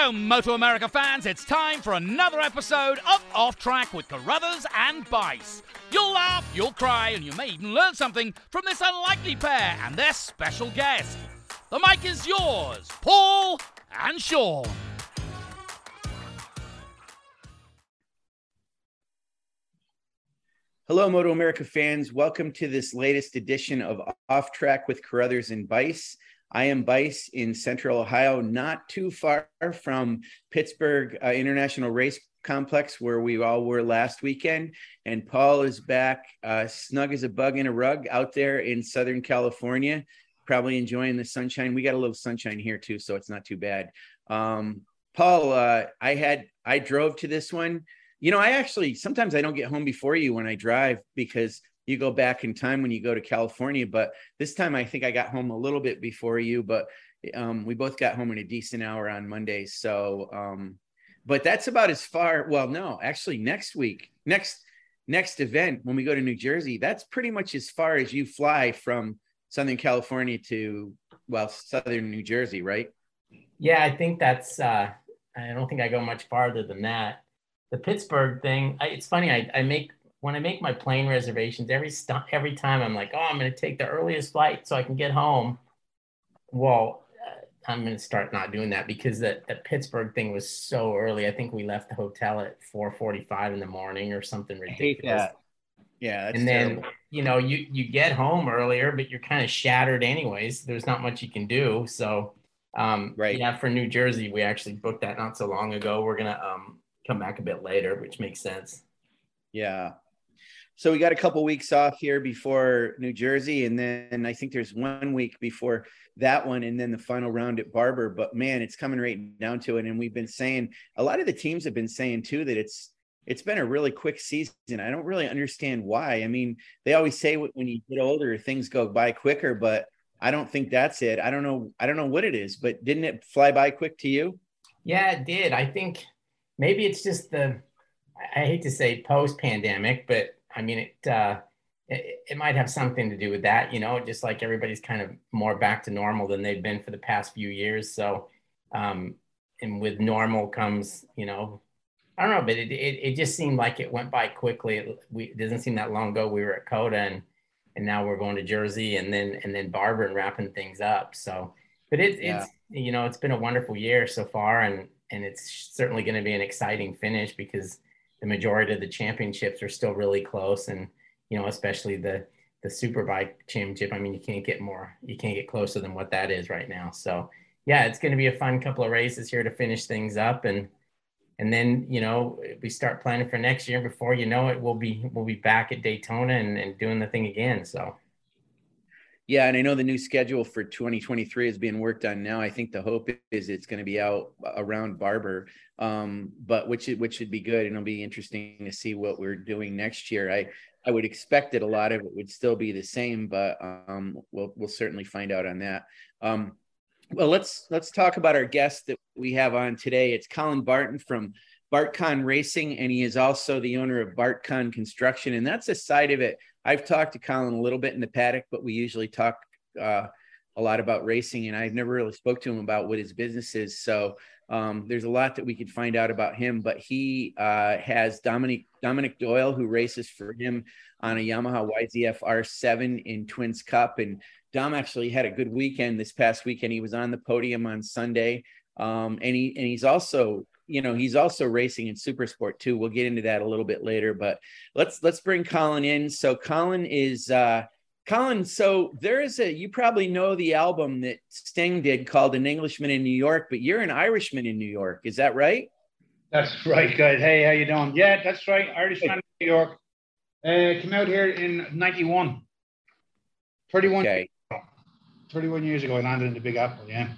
Hello, Moto America fans. It's time for another episode of Off Track with Carruthers and Bice. You'll laugh, you'll cry, and you may even learn something from this unlikely pair and their special guest. The mic is yours, Paul and Sean. Hello, Moto America fans. Welcome to this latest edition of Off Track with Carruthers and Bice. I am Bice in Central Ohio, not too far from Pittsburgh uh, International Race Complex, where we all were last weekend. And Paul is back, uh, snug as a bug in a rug, out there in Southern California, probably enjoying the sunshine. We got a little sunshine here too, so it's not too bad. Um, Paul, uh, I had I drove to this one. You know, I actually sometimes I don't get home before you when I drive because you go back in time when you go to California. But this time I think I got home a little bit before you, but um, we both got home in a decent hour on Monday. So, um, but that's about as far. Well, no, actually, next week, next next event when we go to New Jersey, that's pretty much as far as you fly from Southern California to well, Southern New Jersey, right? Yeah, I think that's. Uh, I don't think I go much farther than that. The Pittsburgh thing. I, it's funny. I, I make when I make my plane reservations, every st- every time I'm like, oh, I'm going to take the earliest flight so I can get home. Well, uh, I'm going to start not doing that because that that Pittsburgh thing was so early. I think we left the hotel at 4:45 in the morning or something ridiculous. Yeah, and then terrible. you know you you get home earlier, but you're kind of shattered anyways. There's not much you can do. So, um, right. Yeah, for New Jersey, we actually booked that not so long ago. We're gonna um, come back a bit later, which makes sense. Yeah, so we got a couple weeks off here before New Jersey, and then I think there's one week before that one, and then the final round at Barber. But man, it's coming right down to it. And we've been saying a lot of the teams have been saying too that it's it's been a really quick season. I don't really understand why. I mean, they always say when you get older, things go by quicker, but I don't think that's it. I don't know. I don't know what it is, but didn't it fly by quick to you? Yeah, it did. I think maybe it's just the I hate to say post pandemic, but I mean, it, uh, it, it might have something to do with that, you know, just like everybody's kind of more back to normal than they've been for the past few years. So, um, and with normal comes, you know, I don't know, but it, it, it just seemed like it went by quickly. It, we, it doesn't seem that long ago we were at COTA and, and now we're going to Jersey and then, and then Barber and wrapping things up. So, but it, yeah. it's, you know, it's been a wonderful year so far and, and it's certainly going to be an exciting finish because the majority of the championships are still really close. And you know especially the the superbike championship i mean you can't get more you can't get closer than what that is right now. So yeah it's going to be a fun couple of races here to finish things up. And and then you know we start planning for next year. Before you know it we'll be we'll be back at daytona and, and doing the thing again. So yeah, and I know the new schedule for 2023 is being worked on now. I think the hope is it's going to be out around Barber, um, but which which should be good, and it'll be interesting to see what we're doing next year. I I would expect that a lot of it would still be the same, but um, we'll we'll certainly find out on that. Um, well, let's let's talk about our guest that we have on today. It's Colin Barton from BartCon Racing, and he is also the owner of BartCon Construction, and that's a side of it I've talked to Colin a little bit in the paddock, but we usually talk uh, a lot about racing, and I've never really spoke to him about what his business is. So um, there's a lot that we could find out about him. But he uh, has Dominic Dominic Doyle, who races for him on a Yamaha YZF R7 in Twins Cup, and Dom actually had a good weekend this past weekend. He was on the podium on Sunday, um, and he and he's also you know he's also racing in super sport too. We'll get into that a little bit later but let's let's bring colin in. So colin is uh colin so there is a you probably know the album that sting did called an englishman in new york but you're an irishman in new york. Is that right? That's right guys. Hey how you doing? Yeah that's right. Irishman in new york. Uh came out here in 91 31 okay. 31 years ago i landed in the big apple yeah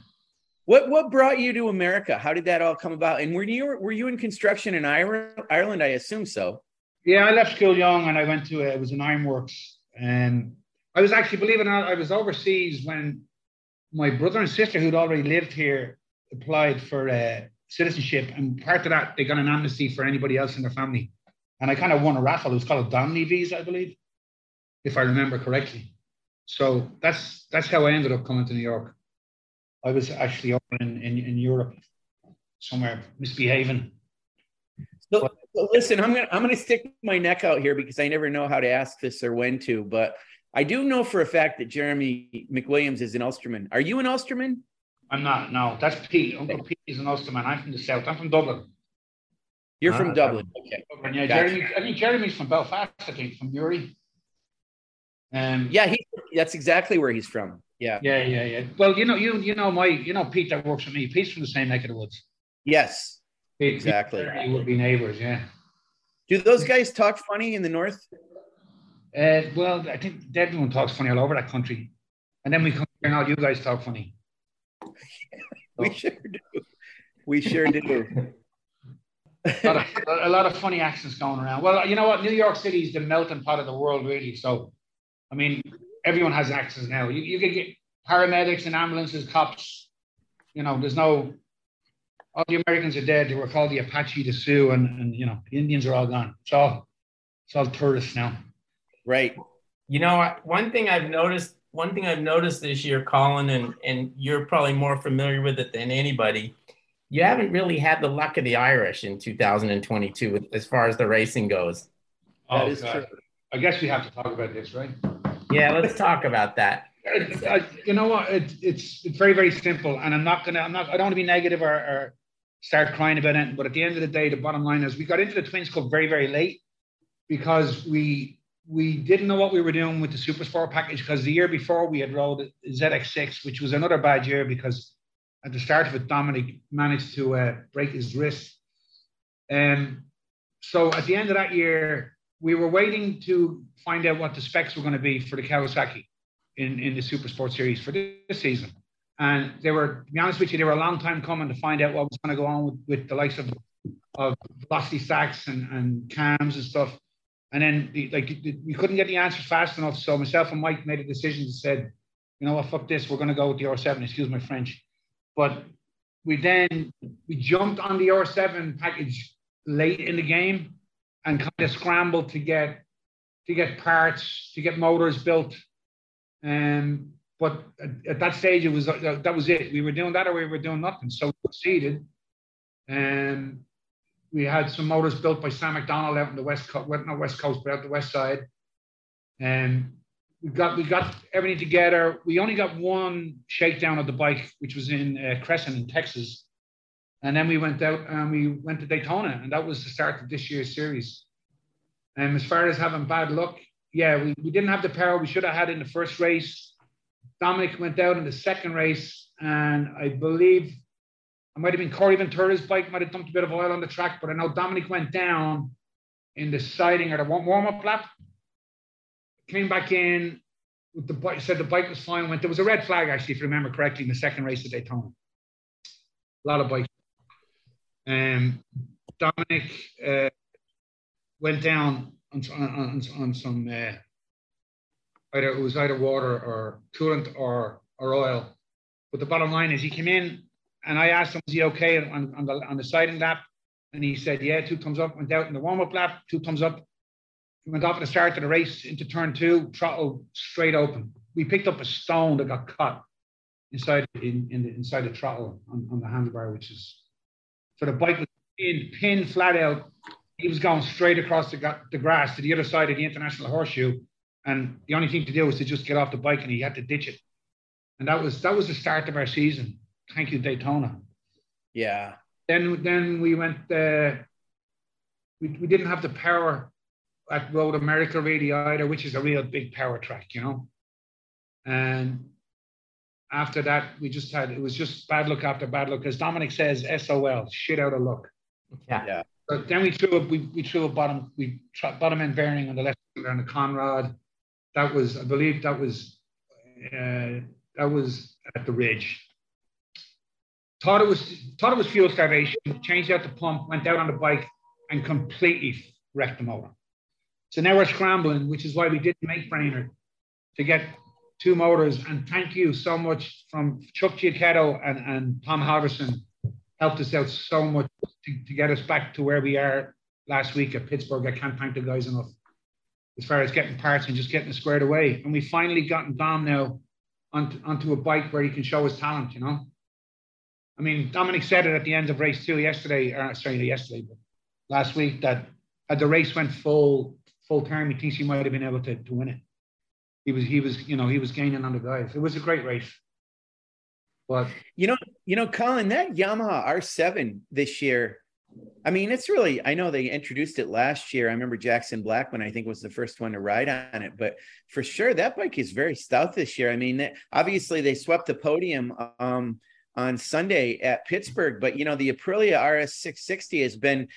what what brought you to America? How did that all come about? And were you were you in construction in Ireland? I assume so. Yeah, I left school young and I went to it was an ironworks, and I was actually believe it or not, I was overseas when my brother and sister who'd already lived here applied for uh, citizenship, and part of that they got an amnesty for anybody else in their family, and I kind of won a raffle. It was called a Donnelly visa, I believe, if I remember correctly. So that's that's how I ended up coming to New York. I was actually over in, in, in Europe. somewhere misbehaving. So, listen, I'm gonna I'm gonna stick my neck out here because I never know how to ask this or when to, but I do know for a fact that Jeremy McWilliams is an Ulsterman. Are you an Ulsterman? I'm not. No, that's Pete. Uncle Pete is an Ulsterman. I'm from the south. I'm from Dublin. You're Ah, from Dublin. Okay. Dublin, yeah, Gotcha. Jeremy. I think Jeremy's from Belfast. I think from Uri. Um, Yeah, he that's exactly where he's from. Yeah. yeah, yeah, yeah. Well, you know, you you know my you know Pete that works with me. Pete's from the same neck of the woods. Yes. Pete, Exactly. Pete would be neighbours. Yeah. Do those guys talk funny in the north? Uh, well, I think everyone talks funny all over that country, and then we come here and all you guys talk funny. We sure do. We sure do. a, lot of, a lot of funny accents going around. Well, you know what? New York City is the melting pot of the world, really. So, I mean, everyone has access now. You, you can get paramedics and ambulances, cops. You know, there's no. All the Americans are dead. They were called the Apache, the Sioux, and, and you know, the Indians are all gone. It's all, it's all tourists now. Right. You know, one thing I've noticed, one thing I've noticed this year, Colin, and and you're probably more familiar with it than anybody. You haven't really had the luck of the Irish in 2022 as far as the racing goes. That Oh, is God. true. I guess we have to talk about this, right? Yeah, let's talk about that. I- you know what? It, it's it's very very simple, and I'm not gonna. I'm not. I don't want to be negative or, or start crying about it. But at the end of the day, the bottom line is we got into the Twins Cup very very late because we we didn't know what we were doing with the Super Sport package because the year before we had rolled ZX6, which was another bad year because at the start of it, Dominic managed to uh, break his wrist. Um, so at the end of that year, we were waiting to find out what the specs were going to be for the Kawasaki in, in the Super Sport Series for this season. And they were, to be honest with you, they were a long time coming to find out what was going to go on with, with the likes of, of velocity stacks and, and cams and stuff. And then the, like we couldn't get the answers fast enough. So myself and Mike made a decision and said, you know what, fuck this, we're going to go with the R7, excuse my French. But we then, we jumped on the R7 package late in the game and kind of scrambled to get, to get parts, to get motors built. Um, but at, at that stage, it was uh, that was it. We were doing that, or we were doing nothing. So we proceeded, and we had some motors built by Sam McDonald out in the west coast, not west coast, but out the west side. And we got we got everything together. We only got one shakedown of the bike, which was in uh, Cresson in Texas, and then we went out and we went to Daytona, and that was the start of this year's series. And as far as having bad luck, yeah, we, we didn't have the power we should have had in the first race. Dominic went out in the second race, and I believe it might have been Corey Ventura's bike, might have dumped a bit of oil on the track, but I know Dominic went down in the sighting or the warm up lap, came back in with the bike, said the bike was fine. Went there was a red flag actually, if you remember correctly, in the second race at Daytona. A lot of bikes. Um, Dominic uh, went down on, on, on some uh, either it was either water or coolant or or oil. But the bottom line is he came in and I asked him, was he okay on, on the on the sighting lap? And he said, yeah, two thumbs up. Went out in the warm-up lap, two thumbs up. He went off at the start of the race into turn two, throttle straight open. We picked up a stone that got caught inside in, in the inside the throttle on, on the handlebar, which is so the bike was pinned, pinned flat out. He was going straight across the, the grass to the other side of the international horseshoe. And the only thing to do was to just get off the bike and he had to ditch it. And that was that was the start of our season. Thank you, Daytona. Yeah. Then then we went uh, we, we didn't have the power at Road America really either, which is a real big power track, you know. And after that, we just had it was just bad luck after bad luck. As Dominic says, SOL, shit out of luck. Yeah. Yeah. But then we threw a we, we threw a bottom we tra- bottom end bearing on the left on the con rod. That was I believe that was uh, that was at the ridge. Thought it was thought it was fuel starvation. Changed out the pump, went out on the bike, and completely wrecked the motor. So now we're scrambling, which is why we didn't make Brainerd to get two motors. And thank you so much from Chuck Giacchetto and, and Tom Halverson helped us out so much to, to get us back to where we are last week at Pittsburgh. I can't thank the guys enough as far as getting parts and just getting it squared away. And we finally gotten Dom now onto, onto a bike where he can show his talent, you know. I mean, Dominic said it at the end of race two yesterday, or sorry, yesterday, but last week that had the race went full full term, he thinks he might have been able to, to win it. He was he was you know he was gaining on the guys. It was a great race. But you know, you know, Colin, that Yamaha R7 this year, I mean, it's really, I know they introduced it last year. I remember Jackson Black Blackmon, I think, was the first one to ride on it, but for sure, that bike is very stout this year. I mean, obviously, they swept the podium um, on Sunday at Pittsburgh, but you know, the Aprilia RS 660 has been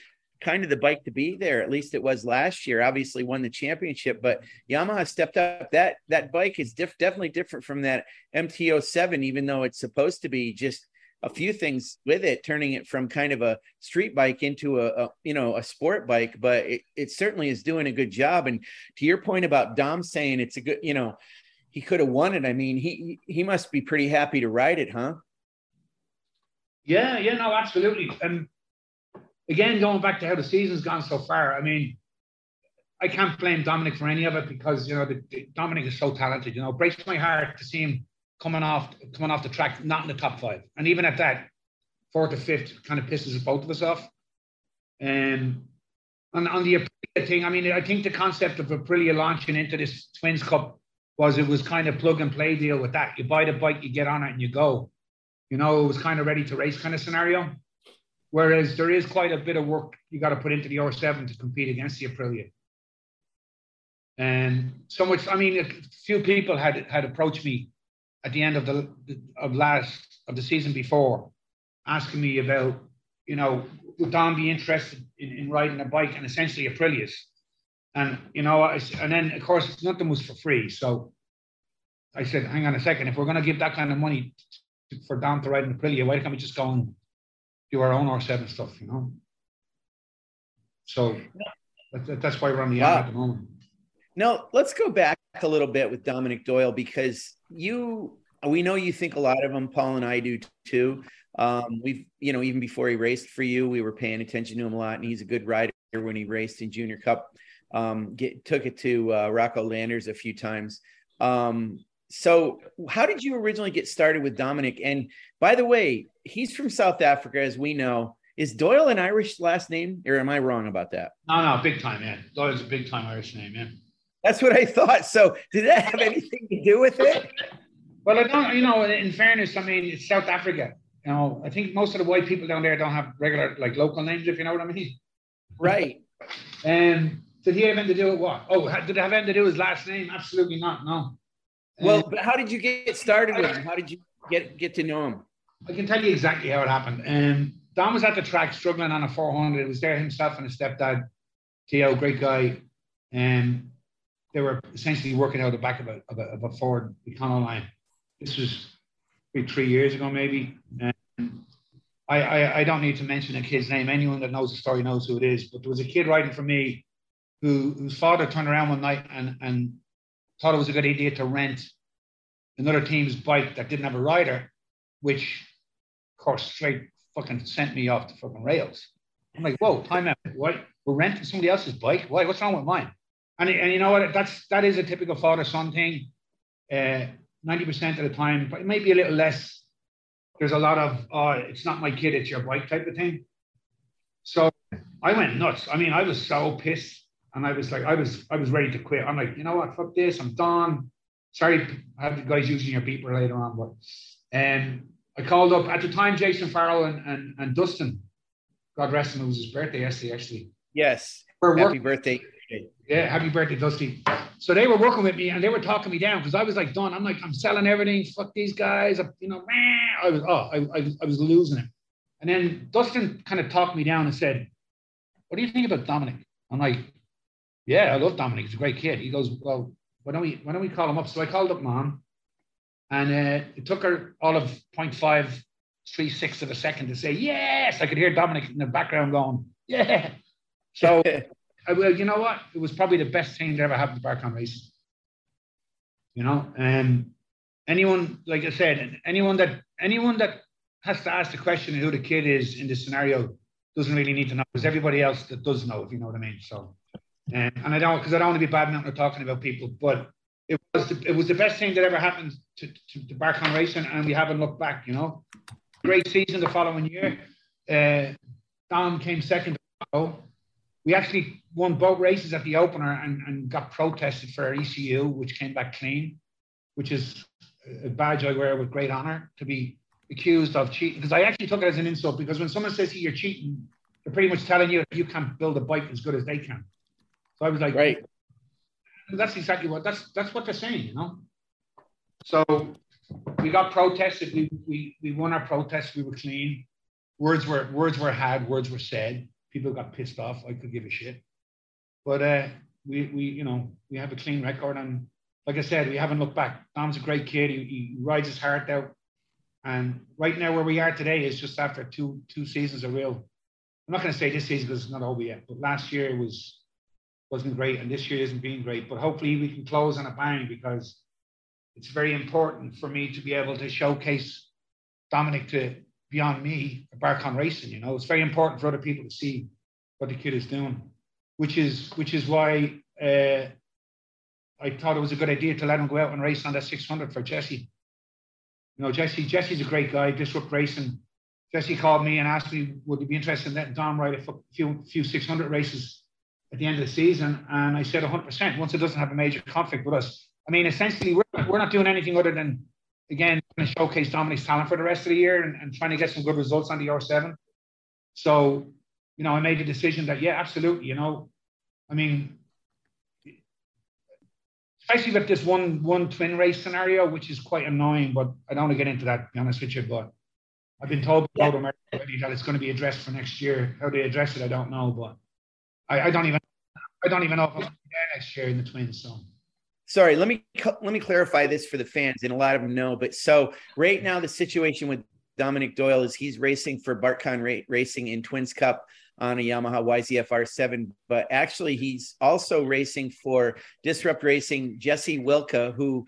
kind of the bike to be there. At least it was last year. Obviously, won the championship, but Yamaha stepped up. That that bike is diff- definitely different from that MT07, even though it's supposed to be just a few things with it, turning it from kind of a street bike into a, a you know a sport bike. But it, it certainly is doing a good job. And to your point about Dom saying it's a good, you know, he could have won it. I mean, he he must be pretty happy to ride it, huh? Yeah, yeah, no, absolutely. And again, going back to how the season's gone so far, I mean, I can't blame Dominic for any of it because you know the, the, Dominic is so talented. You know, breaks my heart to see him coming off coming off the track, not in the top five, and even at that, fourth or fifth kind of pisses both of us off. Um, and on the Aprilia thing, I mean, I think the concept of Aprilia launching into this Twins Cup was it was kind of plug and play deal with that. You buy the bike, you get on it, and you go. You know, it was kind of ready to race kind of scenario. Whereas there is quite a bit of work you got to put into the R7 to compete against the Aprilia. And so much, I mean, a few people had had approached me at the end of the of last of the season before, asking me about, you know, would Dom be interested in, in riding a bike and essentially Aprilias? And you know, I, and then of course it's nothing was for free. So I said, hang on a second, if we're going to give that kind of money for Dom to ride an Aprilia, why can't we just go and do our own R7 stuff, you know. So that's, that's why we're on the wow. at the moment. Now let's go back a little bit with Dominic Doyle because you, we know you think a lot of him. Paul and I do too. Um, we've, you know, even before he raced for you, we were paying attention to him a lot, and he's a good rider when he raced in Junior Cup. Um, get took it to uh, Rocco Landers a few times. Um, so how did you originally get started with Dominic? And by the way, he's from South Africa, as we know. Is Doyle an Irish last name, or am I wrong about that? No, no, big time, man. Doyle's a big time Irish name, man. That's what I thought. So did that have anything to do with it? well, I don't. You know, in fairness, I mean, it's South Africa. You know, I think most of the white people down there don't have regular, like, local names, if you know what I mean. Right. And um, did he have anything to do with what? Oh, did it have anything to do with his last name? Absolutely not. No. Well, but how did you get started with him? How did you get get to know him? I can tell you exactly how it happened. Um, Dom was at the track struggling on a 400. It was there himself and his stepdad, Theo, great guy. And they were essentially working out the back of a, of a, of a Ford Econoline. This was maybe three years ago, maybe. And I, I, I don't need to mention a kid's name. Anyone that knows the story knows who it is. But there was a kid riding for me who, whose father turned around one night and, and thought it was a good idea to rent another team's bike that didn't have a rider, which, of course, straight fucking sent me off the fucking rails. I'm like, whoa, time out. What? We're renting somebody else's bike? Why? What's wrong with mine? And, and you know what? That's that is a typical father son thing. Uh, 90% of the time, but it may be a little less. There's a lot of, oh, it's not my kid, it's your bike type of thing. So I went nuts. I mean, I was so pissed and I was like, I was, I was ready to quit. I'm like, you know what? Fuck this. I'm done. Sorry, I have the guys using your beeper later on, but um, I called up at the time. Jason Farrell and, and, and Dustin, God rest him, it was his birthday yesterday, actually. Yes. We're happy birthday. Yeah, happy birthday, Dusty. So they were working with me and they were talking me down because I was like done. I'm like, I'm selling everything. Fuck these guys. I, you know, Man, I was, oh, I, I, I was losing it. And then Dustin kind of talked me down and said, What do you think about Dominic? I'm like, yeah, I love Dominic. He's a great kid. He goes, well, why don't we why don't we call him up? So I called up mom, and uh, it took her all of 0.536 of a second to say yes. I could hear Dominic in the background going, yeah. So I well, you know what? It was probably the best thing that ever happened to BartCon Racing. You know, and anyone, like I said, anyone that anyone that has to ask the question who the kid is in this scenario doesn't really need to know because everybody else that does know, if you know what I mean. So and, and I don't, because I don't want to be bad or talking about people, but it was the, it was the best thing that ever happened to, to, to BartCon Racing, and we haven't looked back, you know. great season the following year. Uh, Dom came second. We actually won both races at the opener and, and got protested for our ECU, which came back clean, which is a badge I wear with great honor to be accused of cheating. Because I actually took it as an insult because when someone says you're cheating, they're pretty much telling you that you can't build a bike as good as they can. So I was like, right. That's exactly what that's that's what they're saying, you know. So we got protested. We we we won our protest. We were clean. Words were words were had. Words were said. People got pissed off. I could give a shit. But uh, we we you know we have a clean record and like I said, we haven't looked back. Dom's a great kid. He, he rides his heart out. And right now, where we are today is just after two two seasons of real. I'm not going to say this season because it's not over yet, but last year was wasn't great, and this year isn't being great. But hopefully, we can close on a bang because it's very important for me to be able to showcase Dominic to beyond me BartCon Racing. You know, it's very important for other people to see what the kid is doing, which is which is why uh, I thought it was a good idea to let him go out and race on that 600 for Jesse. You know, Jesse Jesse's a great guy. Disrupt Racing. Jesse called me and asked me, would he be interested in letting Dom ride a few few 600 races at the end of the season? And I said 100%. Once it doesn't have a major conflict with us, I mean, essentially, we're, we're not doing anything other than, again, going to showcase Dominic's talent for the rest of the year and, and trying to get some good results on the R7. So, you know, I made the decision that, yeah, absolutely. You know, I mean, especially with this one one twin race scenario, which is quite annoying, but I don't want to get into that, to be honest with you. But I've been told by yeah. America already that it's going to be addressed for next year. How they address it, I don't know, but I, I don't even I don't even know if I'm there next year in the twins. So sorry let me let me clarify this for the fans and a lot of them know but so right now the situation with dominic doyle is he's racing for bartcon Ra- racing in twins cup on a yamaha yzf r7 but actually he's also racing for disrupt racing jesse wilka who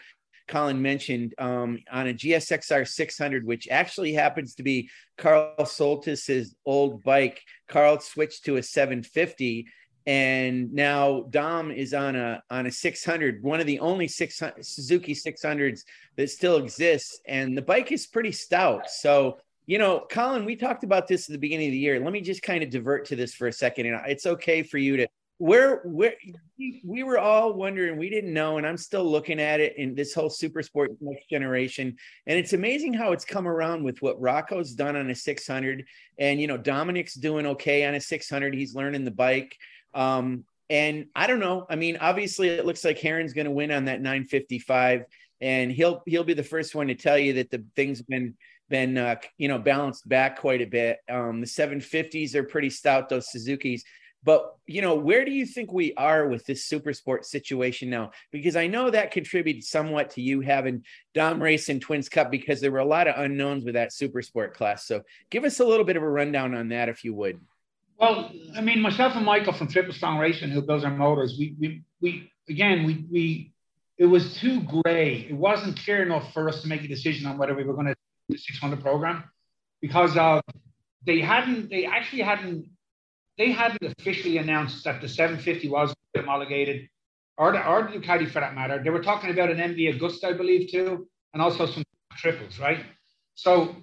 colin mentioned um, on a gsxr 600 which actually happens to be carl soltisz's old bike carl switched to a 750 and now Dom is on a on a 600, one of the only 600 Suzuki 600s that still exists, and the bike is pretty stout. So you know, Colin, we talked about this at the beginning of the year. Let me just kind of divert to this for a second, and it's okay for you to. Where where we were all wondering, we didn't know, and I'm still looking at it in this whole super sport next generation, and it's amazing how it's come around with what Rocco's done on a 600, and you know Dominic's doing okay on a 600. He's learning the bike. Um, and I don't know. I mean, obviously, it looks like herrin's going to win on that 955, and he'll he'll be the first one to tell you that the thing's been been uh, you know balanced back quite a bit. Um, the 750s are pretty stout, those Suzuki's. But you know, where do you think we are with this super sport situation now? Because I know that contributed somewhat to you having Dom race in Twins Cup because there were a lot of unknowns with that super sport class. So give us a little bit of a rundown on that, if you would. Well, I mean, myself and Michael from Triple Strong Racing, who builds our motors, we we we again we we it was too grey. It wasn't clear enough for us to make a decision on whether we were going to the 600 program because of they hadn't they actually hadn't they hadn't officially announced that the 750 was homologated or the, or the Ducati for that matter. They were talking about an MV Agusta, I believe, too, and also some triples, right? So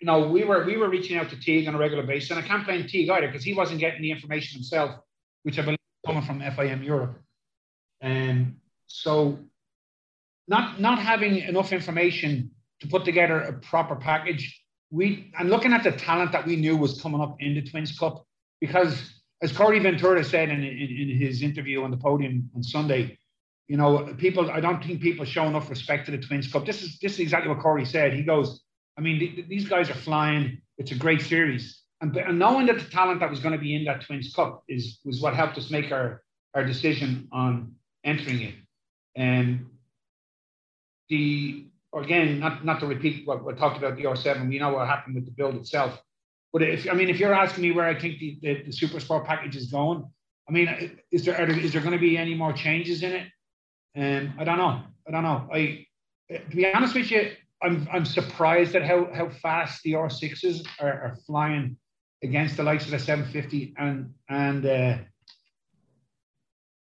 you know, we were we were reaching out to Teague on a regular basis, and I can't blame Teague either because he wasn't getting the information himself, which I believe coming from FIM Europe. And so, not not having enough information to put together a proper package, we and looking at the talent that we knew was coming up in the Twins Cup, because as Corey Ventura said in, in, in his interview on the podium on Sunday, you know, people I don't think people show enough respect to the Twins Cup. This is this is exactly what Corey said. He goes I mean, th- these guys are flying. It's a great series. And, and knowing that the talent that was going to be in that Twins Cup is was what helped us make our, our decision on entering it. And the again, not not to repeat what we talked about the R7, we know what happened with the build itself. But if I mean, if you're asking me where I think the, the, the Super Sport package is going, I mean, is there, there is there going to be any more changes in it? Um, I don't know. I don't know. I to be honest with you, I'm I'm surprised at how how fast the R6s are, are flying against the likes of the 750 and and uh,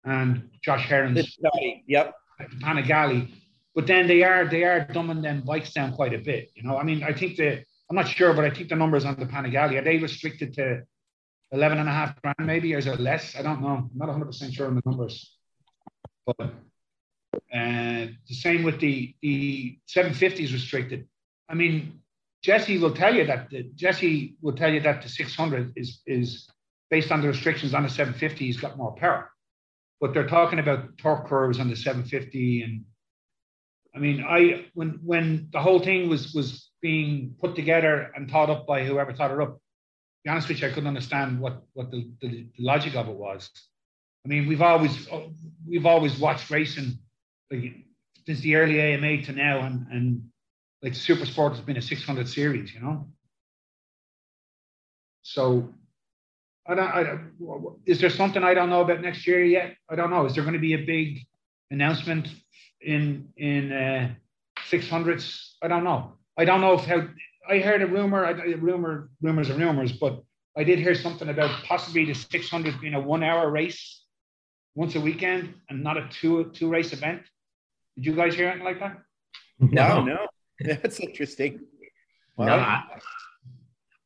and Josh Herrin's. Yep. Panigale. But then they are they are dumbing them bikes down quite a bit. You know, I mean, I think the I'm not sure, but I think the numbers on the Panigale are they restricted to 11 and a half grand maybe, or is it less? I don't know. I'm not 100 percent sure on the numbers. But and uh, the same with the the 750 is restricted. I mean, Jesse will tell you that the, Jesse will tell you that the 600 is is based on the restrictions on the 750. He's got more power, but they're talking about torque curves on the 750. And I mean, I when when the whole thing was was being put together and thought up by whoever thought it up. To be honest with you, I couldn't understand what what the, the, the logic of it was. I mean, we've always we've always watched racing like since the early AMA to now, and and like Super Sport has been a 600 series, you know. So, I don't. I, is there something I don't know about next year yet? I don't know. Is there going to be a big announcement in in uh, 600s? I don't know. I don't know if how. I heard a rumor. I, rumor rumors are rumors, but I did hear something about possibly the 600 being a one-hour race once a weekend and not a two two race event. Did you guys hear anything like that? No, no. That's interesting. Wow. No, I,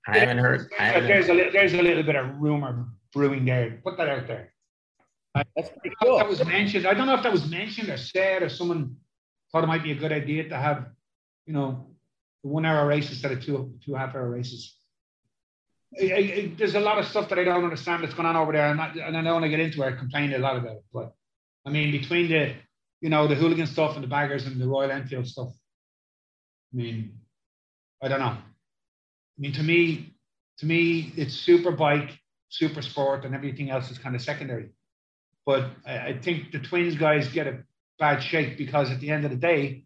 I haven't heard. I haven't there's heard. a there's a little bit of rumor brewing there. Put that out there. That's pretty cool. That was mentioned. I don't know if that was mentioned or said or someone thought it might be a good idea to have, you know, one hour race instead of two two half hour races. I, I, there's a lot of stuff that I don't understand that's going on over there, and, not, and I don't want to get into it. I complain a lot about it, but I mean, between the you know, the hooligan stuff and the baggers and the Royal Enfield stuff. I mean, I don't know. I mean, to me, to me, it's super bike, super sport, and everything else is kind of secondary. But I, I think the twins guys get a bad shake because at the end of the day,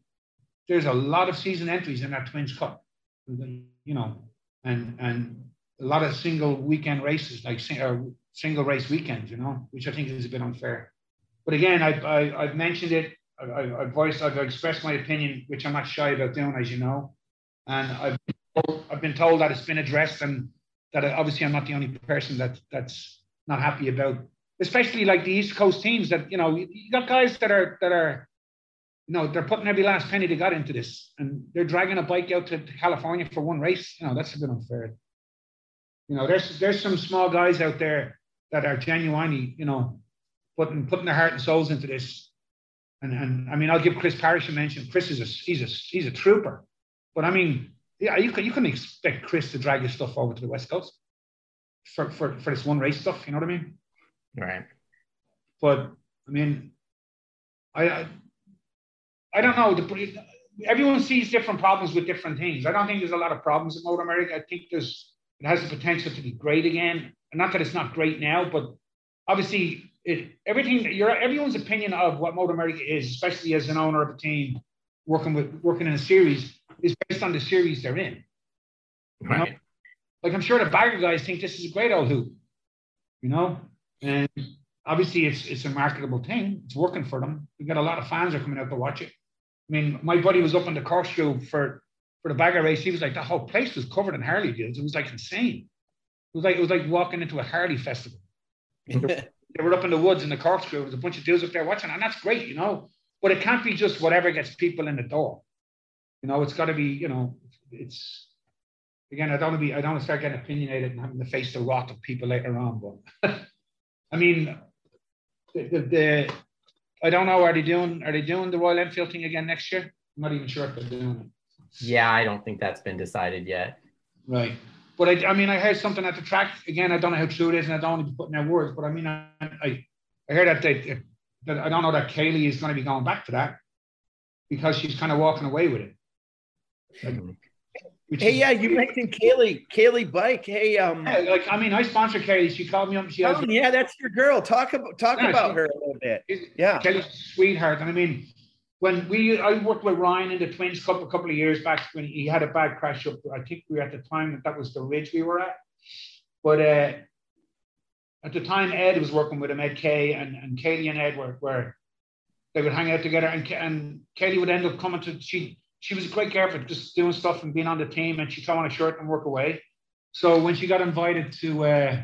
there's a lot of season entries in that twins cup. You know, and and a lot of single weekend races, like single race weekends, you know, which I think is a bit unfair. But again, I, I, I've mentioned it. I, I've voiced, I've expressed my opinion, which I'm not shy about doing, as you know. And I've, I've been told that it's been addressed and that obviously I'm not the only person that that's not happy about, especially like the East Coast teams that, you know, you got guys that are, that are, you know, they're putting every last penny they got into this and they're dragging a bike out to, to California for one race. You know, that's a bit unfair. You know, there's, there's some small guys out there that are genuinely, you know, putting putting their heart and souls into this. And and I mean, I'll give Chris Parrish a mention. Chris is a he's a he's a trooper. But I mean, yeah, you can you can expect Chris to drag his stuff over to the West Coast for for for this one race stuff. You know what I mean? Right. But I mean, I I, I don't know. The, everyone sees different problems with different things. I don't think there's a lot of problems in Moto America. I think there's it has the potential to be great again. And not that it's not great now, but obviously it, everything your everyone's opinion of what Moto America is, especially as an owner of a team working with working in a series, is based on the series they're in. Right. You know? Like I'm sure the bagger guys think this is a great old hoop, you know, and obviously it's it's a marketable thing. It's working for them. We've got a lot of fans are coming out to watch it. I mean, my buddy was up on the corkscrew for for the bagger race. He was like, the whole place was covered in Harley deals. It was like insane. It was like it was like walking into a Harley festival. they were up in the woods in the corkscrew. There's a bunch of dudes up there watching, and that's great, you know. But it can't be just whatever gets people in the door. You know, it's got to be, you know, it's again. I don't want to be. I don't want to start getting opinionated and having to face the wrath of people later on. But I mean, the, the, the I don't know. Are they doing? Are they doing the Royal Enfield thing again next year? I'm not even sure if they're doing it. Yeah, I don't think that's been decided yet. Right. But I, I mean, I heard something at the track again. I don't know how true it is, and I don't want to be putting out words. But I mean, I, I, I heard that they, that I don't know that Kaylee is going to be going back to that because she's kind of walking away with it. Like, hmm. Hey, is, yeah, you mentioned Kaylee, Kaylee Buyck. Hey, um, yeah, like I mean, I sponsor Kaylee. She called me up. She has, oh, yeah, that's your girl. Talk about talk yeah, about she, her a little bit. Yeah, Kaylee's sweetheart, and I mean, when we I worked with Ryan in the Twins Cup a couple of years back when he had a bad crash up. I think we were at the time that that was the ridge we were at. But uh, at the time, Ed was working with him, Ed Kay, and, and Kaylee and Ed were, were they would hang out together, and and Kaylee would end up coming to she she was a great girl for just doing stuff and being on the team, and she'd throw on a shirt and work away. So when she got invited to uh,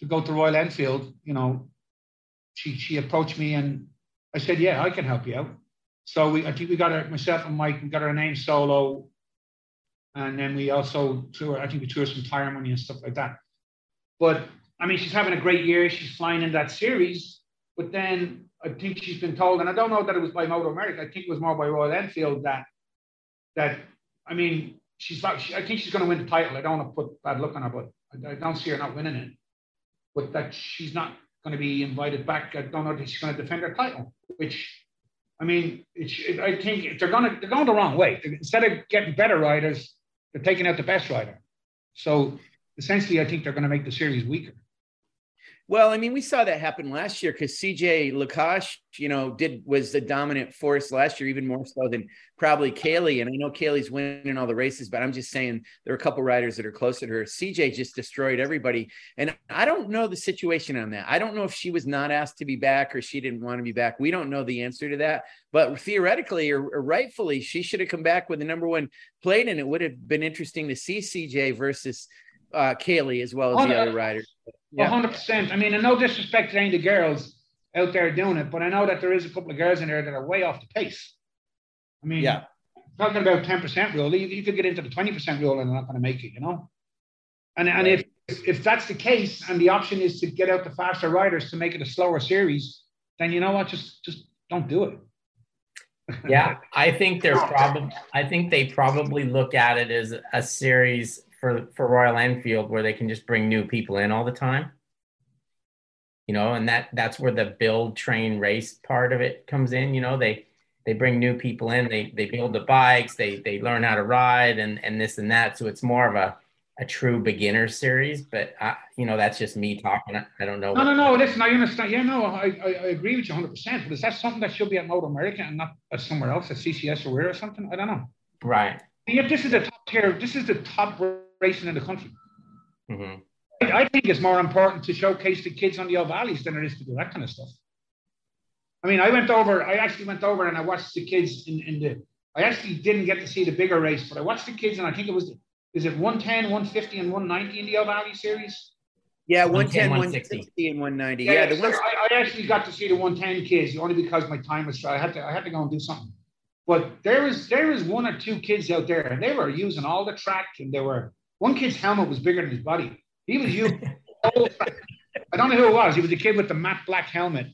to go to Royal Enfield, you know, she she approached me and I said, yeah, I can help you out. So we, I think we got our, myself and Mike, we got our name solo and then we also her, I think we her some tire money and stuff like that. But I mean, she's having a great year. She's flying in that series. But then I think she's been told, and I don't know that it was by Moto America. I think it was more by Royal Enfield that that I mean, she's I think she's going to win the title. I don't want to put bad look on her, but I, I don't see her not winning it. But that she's not going to be invited back. I don't know that she's going to defend her title, which I mean, it, I think they're going to they're going the wrong way. Instead of getting better riders, they're taking out the best rider. So essentially, I think they're going to make the series weaker. Well, I mean, we saw that happen last year because CJ Lukash, you know, did was the dominant force last year, even more so than probably Kaylee. And I know Kaylee's winning all the races, but I'm just saying there are a couple riders that are closer to her. CJ just destroyed everybody. And I don't know the situation on that. I don't know if she was not asked to be back or she didn't want to be back. We don't know the answer to that. But theoretically or, or rightfully, she should have come back with the number one plate, and it would have been interesting to see CJ versus uh, Kaylee as well as the other riders. Yeah. 100%. I mean, and no disrespect to any of the girls out there doing it, but I know that there is a couple of girls in there that are way off the pace. I mean, yeah. talking about 10% rule, you, you could get into the 20% rule and they're not going to make it, you know? And, and if, if that's the case and the option is to get out the faster riders to make it a slower series, then you know what? Just just don't do it. yeah, I think they're probably I think they probably look at it as a series for for Royal Enfield where they can just bring new people in all the time. You know, and that that's where the build, train, race part of it comes in. You know, they they bring new people in, they they build the bikes, they they learn how to ride and and this and that. So it's more of a a true beginner series, but I, you know that's just me talking. I don't know. No, no, no. Listen, I understand. Yeah, no, I, I, I agree with you 100. percent But is that something that should be at Moto America and not at somewhere else, at CCS or where or something? I don't know. Right. If this is the top tier, this is the top racing in the country. Mm-hmm. I, I, think it's more important to showcase the kids on the Ohvales than it is to do that kind of stuff. I mean, I went over, I actually went over and I watched the kids in, in the, I actually didn't get to see the bigger race, but I watched the kids and I think it was, is it 110, 150, and 190 in the Ohvale series? Yeah, 110, 160, and 190. Yeah, yeah the ones- I, I, actually got to see the 110 kids only because my time was I had to I had to go and do something. But there was there was one or two kids out there, and they were using all the track, and they were one kid's helmet was bigger than his body. He was you. I don't know who it was. He was a kid with the matte black helmet,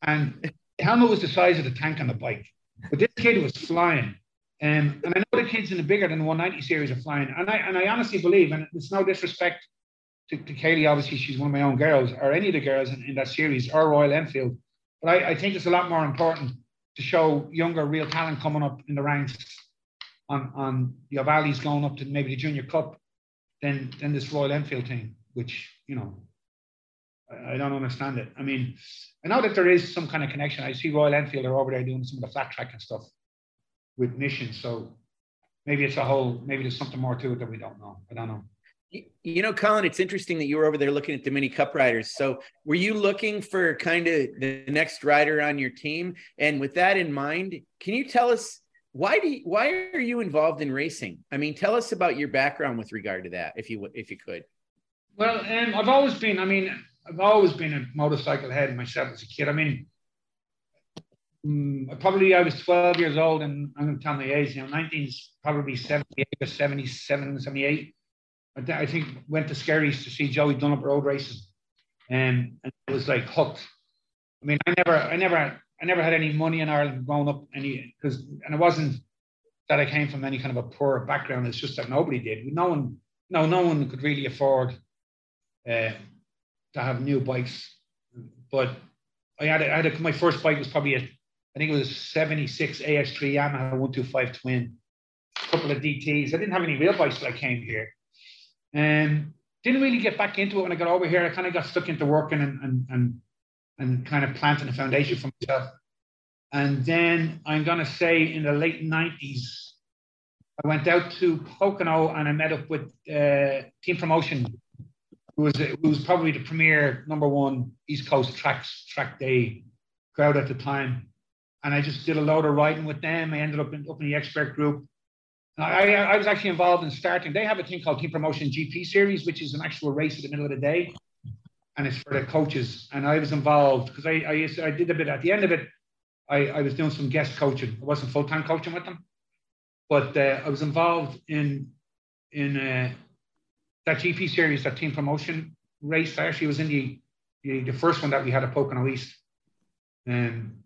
and the helmet was the size of the tank on the bike. But this kid was flying. Um, and I know the kids in the bigger than the 190 series are flying. And I and I honestly believe, and it's no disrespect to, to Kaylee, obviously she's one of my own girls, or any of the girls in, in that series, or Royal Enfield. But I, I think it's a lot more important to show younger, real talent coming up in the ranks on, on the Ohvales going up to maybe the Junior Cup than than this Royal Enfield team, which you know I, I, don't understand it. I mean, I know that there is some kind of connection. I see Royal Enfield are over there doing some of the flat track and stuff with missions. So maybe it's a whole. Maybe there's something more to it that we don't know. I don't know. You know, Colin, it's interesting that you were over there looking at the mini cup riders. So, were you looking for kind of the next rider on your team? And with that in mind, can you tell us why do you, why are you involved in racing? I mean, tell us about your background with regard to that, if you if you could. Well, um, I've always been. I mean, I've always been a motorcycle head myself as a kid. I mean, um, probably I was 12 years old, and I'm going to tell my age. You know, 19 probably 78 or 77, 78. I, think went to Skerries to see Joey Dunlop road um, and it was like hooked. I mean, I never, I never I never had any money in Ireland growing up, any because and it wasn't that I came from any kind of a poor background. It's just that nobody did. No one, no, no one could really afford uh, to have new bikes. But I had, a, I had a, my first bike was probably a, I think it was a 76 AS3 Yamaha 125 twin, a couple of DTs. I didn't have any real bikes till I came here. And um, didn't really get back into it when I got over here. I kind of got stuck into working and, and, and and kind of planting a foundation for myself. And then I'm going to say in the late 90s, I went out to Pocono and I met up with uh, Team Promotion, who was, who was probably the premier number one East Coast tracks, track day crowd at the time. And I just did a load of riding with them. I ended up in, up in the expert group. I, I was actually involved in starting. They have a thing called Team Promotion GP Series, which is an actual race in the middle of the day and it's for the coaches. And I was involved because I, I, used to, I did a bit at the end of it. I, I was doing some guest coaching. I wasn't full time coaching with them, but uh, I was involved in in uh, that GP series, that team promotion race. I actually was in the the, the first one that we had at Pocono East. Um,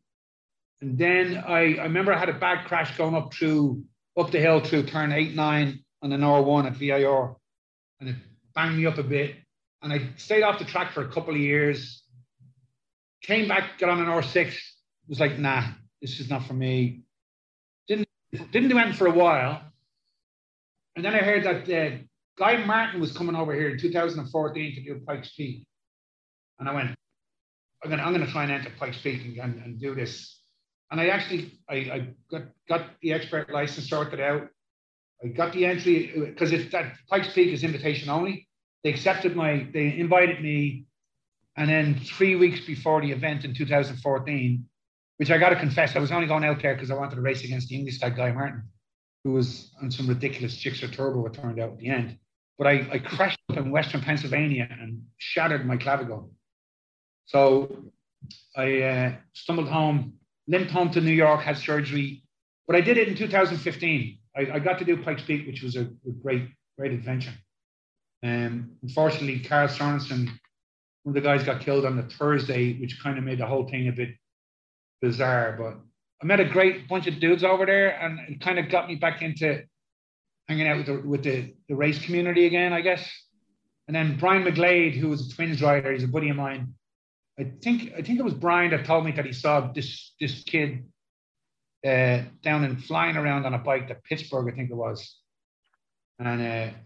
and then I, I remember I had a bad crash going up through up the hill through turn eight, nine on an R1 at VIR. And it banged me up a bit. And I stayed off the track for a couple of years. Came back, got on an R6. Was like, nah, this is not for me. Didn't didn't do anything for a while. And then I heard that uh, Guy Martin was coming over here in 2014 to do Pikes Peak. And I went, I'm gonna I'm gonna try and enter Pikes Peak and, and, and do this. And I actually I, I got got the expert license sorted out. I got the entry because it's that Pikes Peak is invitation only. They accepted my they invited me, and then three weeks before the event in 2014, which I got to confess, I was only going out there because I wanted to race against the English guy Guy Martin, who was on some ridiculous Gixxer turbo. It turned out at the end, but I, I crashed up in Western Pennsylvania and shattered my clavicle. So I uh, stumbled home, limped home to New York, had surgery, but I did it in 2015. I, I got to do Pikes Peak, which was a, a great, great adventure. Um, unfortunately, Carl Sorensen, one of the guys, got killed on the Thursday, which kind of made the whole thing a bit bizarre. But I met a great bunch of dudes over there, and it kind of got me back into hanging out with the, with the, the race community again, I guess. And then Brian McGlade, who was a twins rider, he's a buddy of mine. I think I think it was Brian that told me that he saw this this kid uh, down and flying around on a bike at Pittsburgh, I think it was. And uh,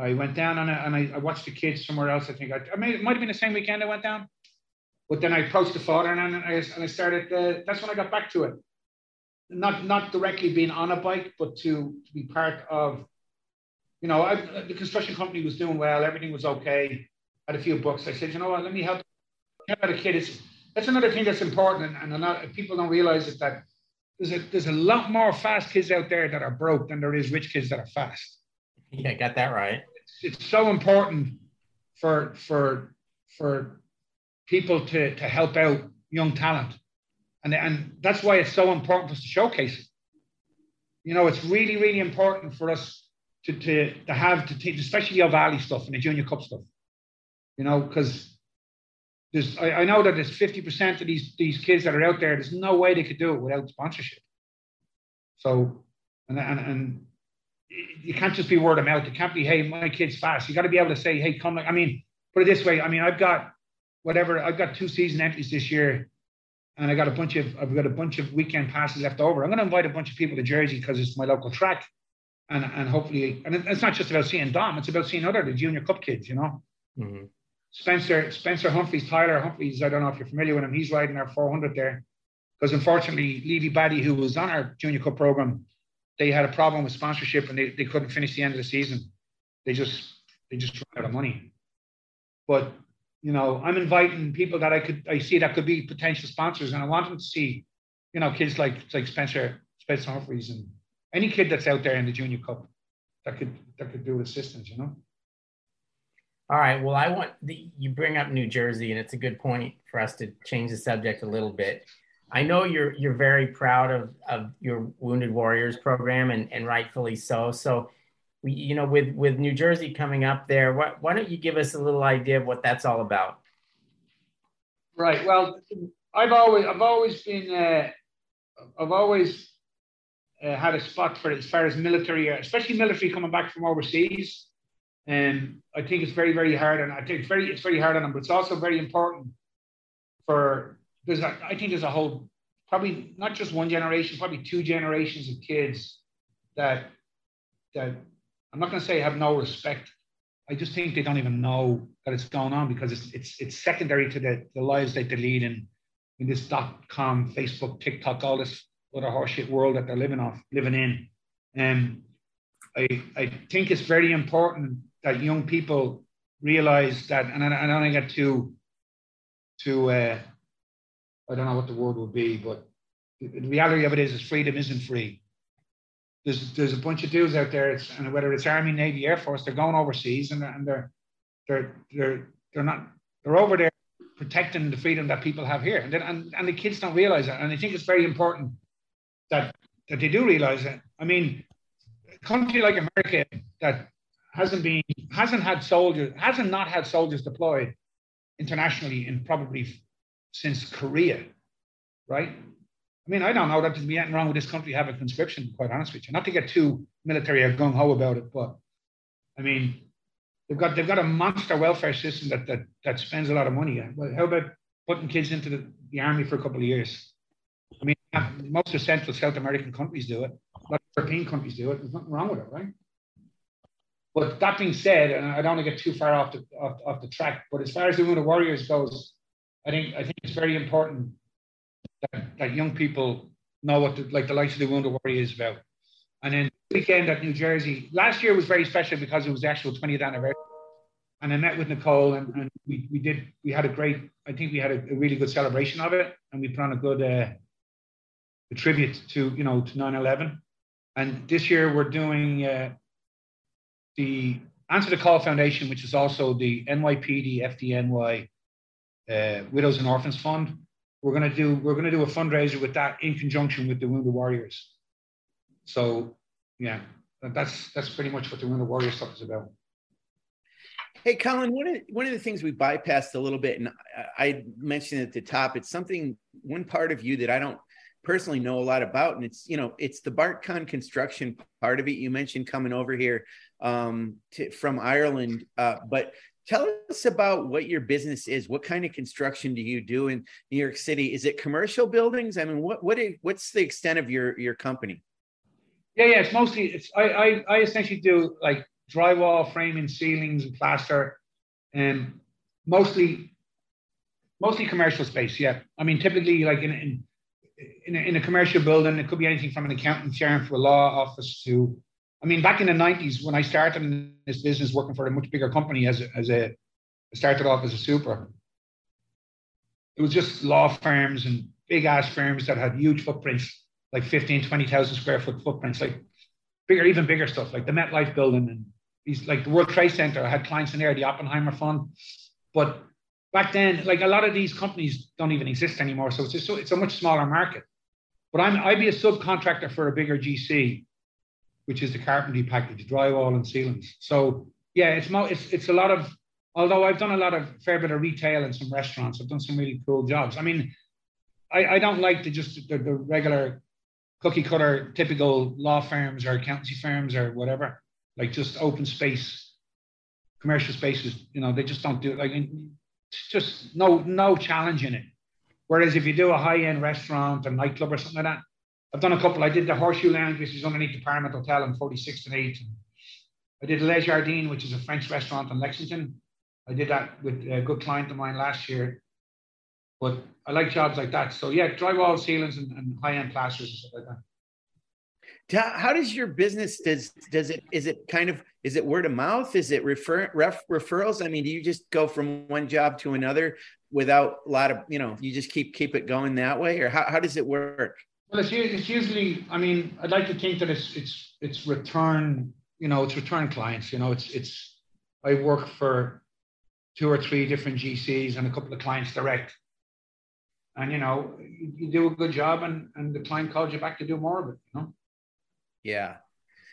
I went down on it and I, I, watched the kids somewhere else. I think I, I it might have been the same weekend I went down. But then I approached the father and I, and I started, uh, that's when I got back to it. Not, not directly being on a bike, but to, to be part of, you know, I, the construction company was doing well. Everything was okay. I Had a few books. I said, you know what, let me help about a kid. It's, that's another thing that's important, and, and lot, people don't realize is that there's a there's a lot more fast kids out there that are broke than there is rich kids that are fast. Yeah, got that right. It's, so important for for for people to to help out young talent, and and that's why it's so important for us to showcase it. You know, it's really really important for us to to to have to take, especially the Ohvale stuff and the Junior Cup stuff. You know, because there's I, I know that there's 50% of these these kids that are out there, there's no way they could do it without sponsorship. So and and, and you can't just be word of mouth. It can't be, hey, my kid's fast. You got to be able to say, hey, come. I mean, put it this way. I mean, I've got whatever. I've got two season entries this year, and I got a bunch of. I've got a bunch of weekend passes left over. I'm going to invite a bunch of people to Jersey because it's my local track, and and hopefully, and it's not just about seeing Dom. It's about seeing other the Junior Cup kids. You know. Mm-hmm. Spencer Spencer Humphreys, Tyler Humphreys. I don't know if you're familiar with him. He's riding our 400 there, because unfortunately, Levy Baddy, who was on our Junior Cup program, they had a problem with sponsorship and they, they couldn't finish the end of the season. They just they just ran out of money. But you know, I'm inviting people that I could I see that could be potential sponsors, and I want them to see, you know, kids like like Spencer Spencer Humphreys and any kid that's out there in the Junior Cup that could that could do assistance, you know. All right. Well, I want the, you bring up New Jersey, and it's a good point for us to change the subject a little bit. I know you're you're very proud of of your Wounded Warriors program, and and rightfully so. So, you know, with with New Jersey coming up there, why, why don't you give us a little idea of what that's all about? Right. Well, I've always I've always been uh, I've always uh, had a spot for as far as military, especially military coming back from overseas. And I think it's very, very hard, and I think it's very, it's very hard on them. But it's also very important for there's, a, I think there's a whole, probably not just one generation, probably two generations of kids that that I'm not going to say have no respect. I just think they don't even know that it's going on because it's it's it's secondary to the, the lives that they lead in in this dot com, Facebook, TikTok, all this other horseshit world that they're living off, living in. And I I think it's very important that young people realize that, and I, I don't get too, too, uh, I don't know what the word would be, but the reality of it is, is freedom isn't free. There's there's a bunch of dudes out there, it's, and whether it's Army, Navy, Air Force, they're going overseas, and, and they're they're they're they're not they're over there protecting the freedom that people have here, and then, and, and the kids don't realize that, and I think it's very important that that they do realize that. I mean, a country like America that hasn't been hasn't had soldiers hasn't not had soldiers deployed internationally in probably since Korea, right? I mean, I don't know that there's anything wrong with this country having conscription, quite honest with you. Not to get too military or gung ho about it, but I mean, they've got they've got a monster welfare system that that that spends a lot of money. Well, how about putting kids into the, the army for a couple of years? I mean, most of Central South American countries do it. A lot of European countries do it. There's nothing wrong with it, right? But that being said, and I don't want to get too far off the off, off the track, but as far as the Wounded Warriors goes, I think I think it's very important that, that young people know what the, like the likes of the Wounded Warriors is about. And then weekend at New Jersey, last year was very special because it was the actual 20th anniversary. And I met with Nicole and, and we, we did, we had a great, I think we had a, a really good celebration of it. And we put on a good uh, a tribute to, you know, to 9-11. And this year we're doing uh, the Answer the Call Foundation, which is also the NYPD FDNY uh, Widows and Orphans Fund. We're gonna do we're gonna do a fundraiser with that in conjunction with the Wounded Warriors. So yeah, that's that's pretty much what the Wounded Warrior stuff is about. Hey, Colin, one of, one of the things we bypassed a little bit, and I, I mentioned at the top, it's something, one part of you that I don't personally know a lot about and it's you know it's the bartcon construction part of it you mentioned coming over here um, to, from ireland uh, but tell us about what your business is. What kind of construction do you do in new york city? Is it commercial buildings? I mean what what is, what's the extent of your your company? Yeah yeah it's mostly it's i i, I essentially do like drywall framing ceilings and plaster and mostly mostly commercial space yeah. I mean typically like in, in in a, in a commercial building, it could be anything from an accountant firm to a law office to, I mean, back in the 90s, when I started in this business working for a much bigger company as a, as a, started off as a super. It was just law firms and big ass firms that had huge footprints, like 15, 20,000 square foot footprints, like bigger, even bigger stuff, like the MetLife building and these, like the World Trade Center. I had clients in there, the Oppenheimer Fund. But back then, like a lot of these companies don't even exist anymore. So it's just so it's a much smaller market. But I'm I'd be a subcontractor for a bigger GC, which is the carpentry package, drywall and ceilings. So yeah, it's it's it's a lot of although I've done a lot of fair bit of retail and some restaurants, I've done some really cool jobs. I mean, I, I don't like the just the, the regular cookie cutter typical law firms or accountancy firms or whatever, like just open space, commercial spaces, you know, they just don't do it. Like just no no challenge in it. Whereas if you do a high end restaurant or nightclub or something like that, I've done a couple. I did the Horseshoe Lounge, which is underneath the Parliament Hotel in 46th and 8th. I did Les Jardins, which is a French restaurant in Lexington. I did that with a good client of mine last year. But I like jobs like that. So yeah, drywall ceilings and, and high end plasters and stuff like that how does your business does does it is it kind of is it word of mouth is it refer ref, referrals i mean do you just go from one job to another without a lot of you know you just keep keep it going that way or how, how does it work well it's, it's usually i mean i'd like to think that it's it's it's return you know it's return clients you know it's it's i work for two or three different gcs and a couple of clients direct and you know you, you do a good job and and the client calls you back to do more of it you know yeah.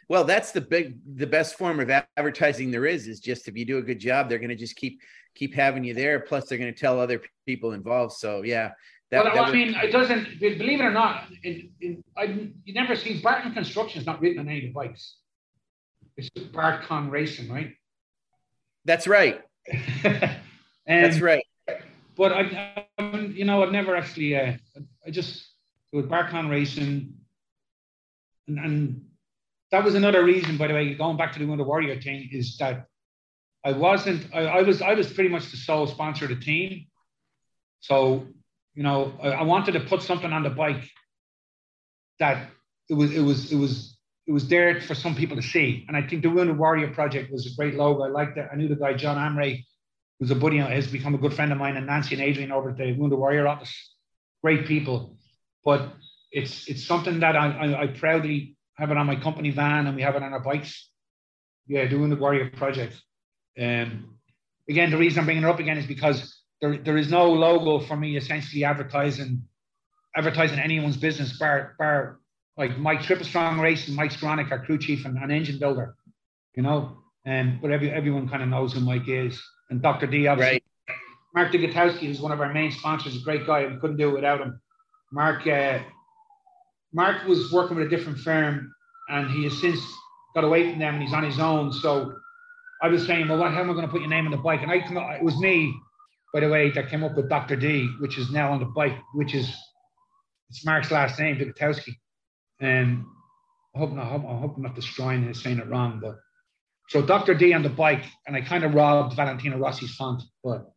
Well, that's the big, the best form of advertising there is. Is just if you do a good job, they're going to just keep keep having you there. Plus, they're going to tell other people involved. So, yeah. That, well, that I mean, it doesn't. Believe it or not, it, it, I you never see Bartcon Construction is not written on any of the bikes. It's just Bartcon Racing, right? That's right. That's right. But I, I, you know, I've never actually. Uh, I just with Bartcon Racing and, and that was another reason, by the way, going back to the Wounded Warrior thing, is that I wasn't, I, I, was, I was pretty much the sole sponsor of the team. So, you know, I, wanted to put something on the bike that it was, it was, it was, it was there for some people to see. And I think the Wounded Warrior project was a great logo. I liked it. I knew the guy, John Amray, who's a buddy, has become a good friend of mine, and Nancy and Adrian over at the Wounded Warrior office. Great people. But it's it's something that I, I, I proudly have it on my company van and we have it on our bikes. Yeah, doing the Warrior project. Um, again, the reason I'm bringing it up again is because there, there is no logo for me essentially advertising advertising anyone's business bar bar like Mike Triple Strong Racing, Mike Skronik, our crew chief and an engine builder, you know. And um, but every, everyone kind of knows who Mike is. And Dr. D, obviously. Right. Mark Digotowski, is one of our main sponsors, a great guy. We couldn't do it without him. Mark, uh, Mark was working with a different firm, and he has since got away from them, and he's on his own. So I was saying, well, what, how am I going to put your name on the bike? And I come, it was me, by the way, that came up with Dr. D, which is now on the bike, which is it's Mark's last name, Digotowski. And I hope, not, I hope I'm not destroying it, saying it wrong, but so Dr. D on the bike, and I kind of robbed Valentino Rossi's font, but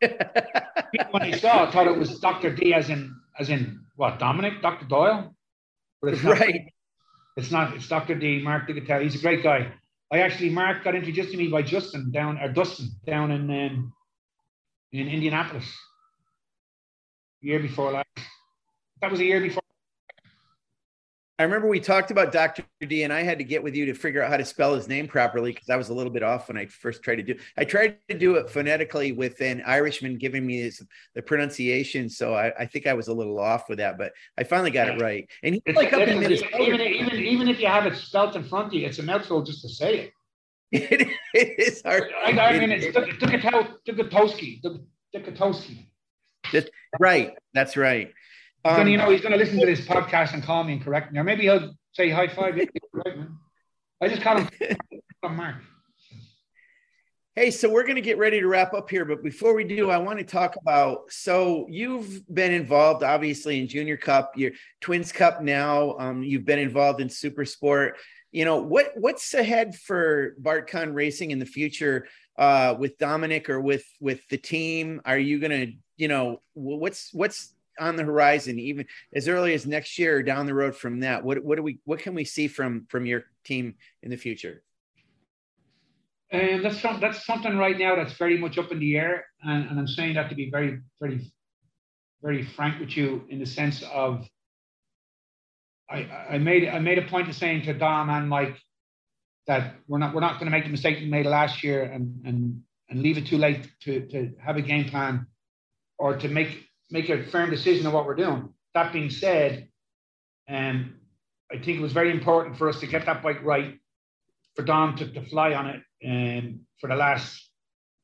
when I saw it, I thought it was Dr. D as in as in what Dominic, Dr. Doyle. But it's not, right. It's not, it's Dr. D, Mark Digotowski. He's a great guy. I actually Mark got introduced to me by Justin down or Dustin down in um, in Indianapolis. Year before last. That was a year before I remember we talked about Dr. D, and I had to get with you to figure out how to spell his name properly because I was a little bit off when I first tried to do. I tried to do it phonetically with an Irishman giving me his, the pronunciation, so I, I, think I was a little off with that, but I finally got it right. And he's like up in Minnesota. Even, even, even if you have it spelled in front of you, it's a mouthful just to say it. it, is hard. I, I mean, it's Dukatowski. Dukatowski. Right. That's right. Um, you know, he's going to listen to this podcast and call me and correct me, or maybe he'll say high five. I just call him Mark. Hey, so we're going to get ready to wrap up here, but before we do, I want to talk about. So you've been involved, obviously, in Junior Cup, your Twins Cup now. Um, you've been involved in Super Sport. You know what? What's ahead for Bartcon Racing in the future uh, with Dominic or with with the team? Are you to, you know, what's what's on the horizon, even as early as next year or down the road from that? What what do we what can we see from from your team in the future? And that's some, that's something right now that's very much up in the air, and, and I'm saying that to be very very very frank with you in the sense of I, I made I made a point of saying to Dom and Mike that we're not we're not going to make the mistake we made last year and and and leave it too late to to have a game plan or to make make a firm decision on what we're doing. That being said, um, I think it was very important for us to get that bike right, for Dom to, to fly on it um, for the last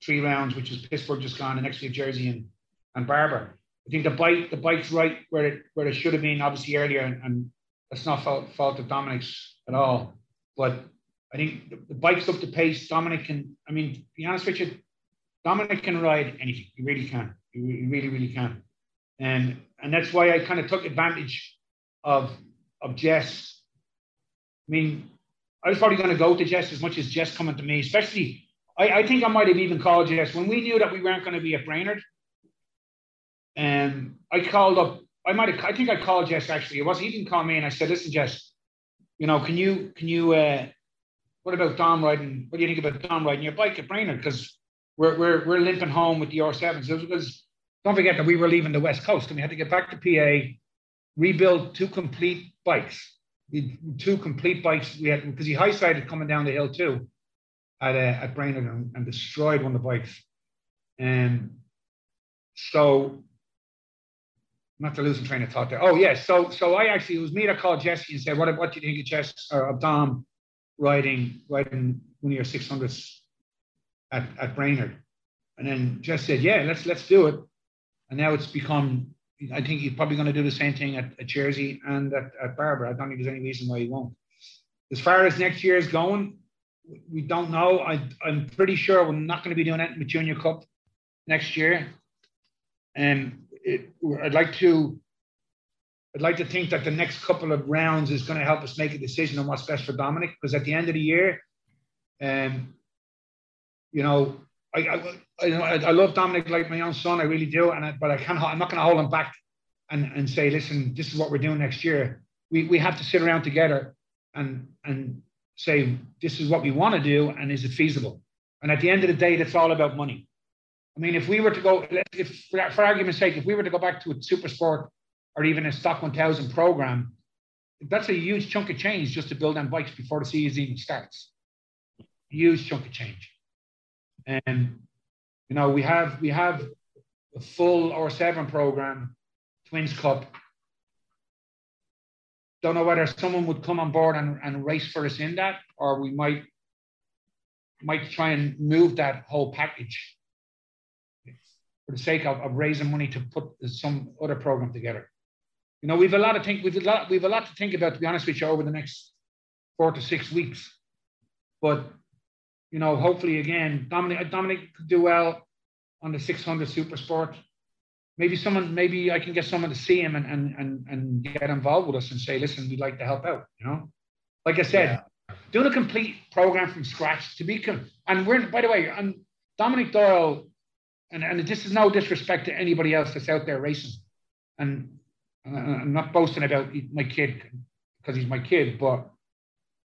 three rounds, which is Pittsburgh just gone, the next week Jersey and, and Barber. I think the bike the bike's right where it where it should have been obviously earlier, and, and that's not fault fault of Dominic's at all. But I think the, the bike's up to pace. Dominic can, I mean, be honest with you, Dominic can ride anything. He really can. He really, really can and and that's why I kind of took advantage of of Jess. I mean, I was probably going to go to Jess as much as Jess coming to me, especially. I, I think I might have even called Jess when we knew that we weren't going to be at Brainerd. And I called up. I might have. I think I called Jess actually. It was he didn't call me, and I said, "Listen, Jess, you know, can you can you? uh What about Dom riding? What do you think about Dom riding your bike at Brainerd? Because we're we're we're limping home with the R7s. It was, don't forget that we were leaving the West Coast and we had to get back to PA, rebuild two complete bikes. Two complete bikes we had because he high sided coming down the hill too at uh, at Brainerd and, and, destroyed one of the bikes. And so not to lose some train of thought there. Oh yes, yeah, so so I actually it was me that called Jesse and said, "What what do you think of Jess or of Dom riding riding one of your six hundreds at at Brainerd?" And then Jess said, "Yeah, let's let's do it." And now it's become, I think he's probably going to do the same thing at, at Jersey and at, at Barber. I don't think there's any reason why he won't. As far as next year is going, we don't know. I, I'm pretty sure we're not going to be doing in the Junior Cup next year. And it, I'd like to I'd like to think that the next couple of rounds is going to help us make a decision on what's best for Dominic. Because at the end of the year, um, you know, I, I, I, I love Dominic like my own son. I really do. And I, but I can't. I'm not going to hold him back and and say, listen, this is what we're doing next year. We we have to sit around together and and say this is what we want to do and is it feasible. And at the end of the day, that's all about money. I mean, if we were to go, if for, argument's sake, if we were to go back to a super sport or even a stock 1000 program, that's a huge chunk of change just to build on bikes before the season even starts. Huge chunk of change. And you know, we have we have a full R7 program, Twins Cup. don't know whether someone would come on board and, and race for us in that, or we might might try and move that whole package for the sake of, of raising money to put some other program together. You know, we've a lot of think we've a lot we've a lot to think about. To be honest with you, over the next four to six weeks, but you know, hopefully again, Dominic uh, Dominic could do well on the 600 Super Sport maybe someone, maybe I can get someone to see him and, and, and, and get involved with us and say, listen, we'd like to help out, you know? Like I said, yeah. doing a complete program from scratch to be, com- and we're, by the way, and Dominic Doyle, and, and this is no disrespect to anybody else that's out there racing. And I'm not boasting about my kid because he's my kid, but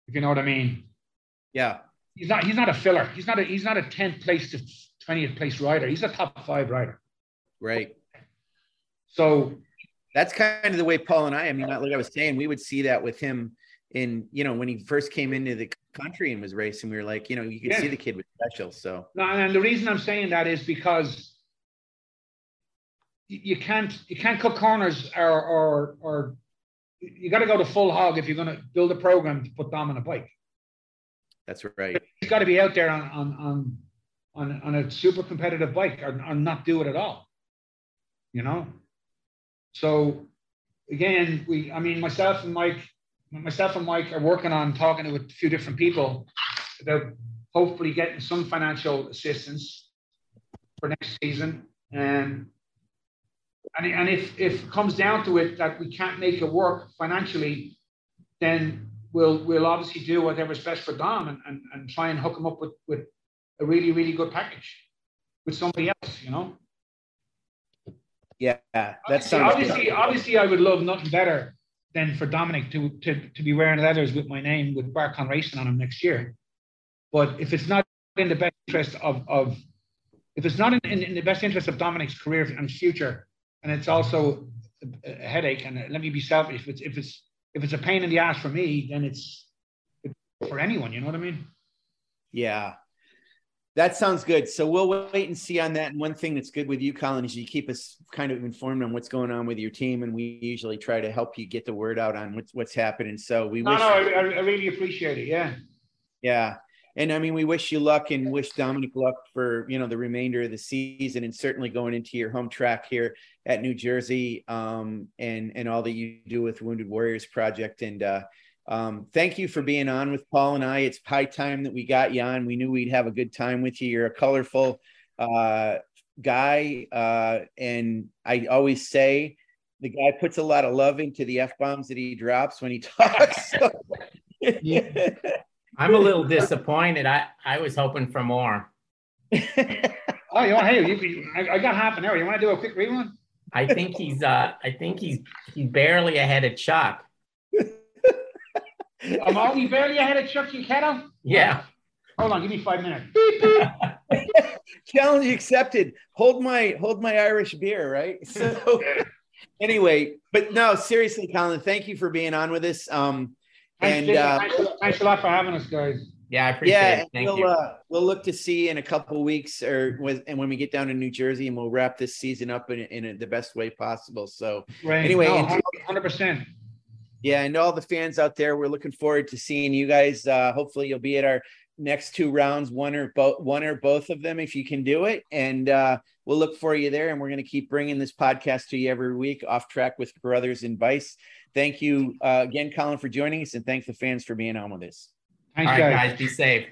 if you know what I mean. Yeah. He's not, he's not a filler. He's not a, he's not a 10th place to 20th place rider. He's a top five rider. Right. So that's kind of the way Paul and I, I mean, like I was saying, we would see that with him in, you know, when he first came into the country and was racing, we were like, you know, you could yeah. see the kid was special. So, no, and the reason I'm saying that is because you can't, you can't cut corners or, or, or you got to go to full hog if you're going to build a program to put Dom on a bike. That's right. He's got to be out there on, on, on, on, on a super competitive bike or, or not do it at all. You know? So again, we, I mean, myself and Mike, myself and Mike are working on talking to a few different people about hopefully getting some financial assistance for next season. And and, and if, if it comes down to it that we can't make it work financially, then we'll we'll obviously do whatever's best for Dom and, and, and try and hook him up with, with a really, really good package with somebody else, you know. Yeah, that obviously, sounds obviously, good. obviously, I would love nothing better than for Dominic to, to, to be wearing leathers with my name with Bartcon Racing on him next year. But if it's not in the best interest of, of if it's not in, in, in the best interest of Dominic's career and future, and it's also a, a headache, and let me be selfish, if it's if it's if it's a pain in the ass for me, then it's for anyone. You know what I mean? Yeah, that sounds good. So we'll wait and see on that. And one thing that's good with you, Colin, is you keep us kind of informed on what's going on with your team, and we usually try to help you get the word out on what's what's happening. So we no, wish. No, I, I really appreciate it. Yeah. Yeah, and I mean, we wish you luck and wish Dominic luck for you know the remainder of the season, and certainly going into your home track here at New Jersey, um, and and all that you do with Wounded Warriors Project, and. uh um, thank you for being on with Paul and I. It's high time that we got you on. We knew we'd have a good time with you. You're a colorful uh, guy. Uh, and I always say the guy puts a lot of love into the F bombs that he drops when he talks. yeah. I'm a little disappointed. I, I was hoping for more. oh, you want, hey, you, I, I got half an hour. You want to do a quick rerun? I think he's uh I think he's he's barely ahead of Chuck. I'm only barely ahead of Chuck Yukato. Yeah. Hold on, give me five minutes. Challenge accepted. Hold my hold my Irish beer, right? So anyway, but no, seriously, Colin, thank you for being on with us. Um and uh, thanks, thanks, a lot for having us, guys. Yeah, I appreciate yeah, it. Thank we'll, you. Uh, we'll look to see in a couple weeks, or with, and when we get down to New Jersey, and we'll wrap this season up in, in the best way possible. So, right. anyway, hundred percent yeah, and all the fans out there, we're looking forward to seeing you guys. Uh, hopefully, you'll be at our next two rounds, one or both, one or both of them, if you can do it. And uh, we'll look for you there. And we're going to keep bringing this podcast to you every week, off track with brothers and Vice. Thank you uh, again, Colin, for joining us, and thank the fans for being on with us. Thanks, guys. guys. Be safe.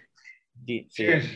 Cheers.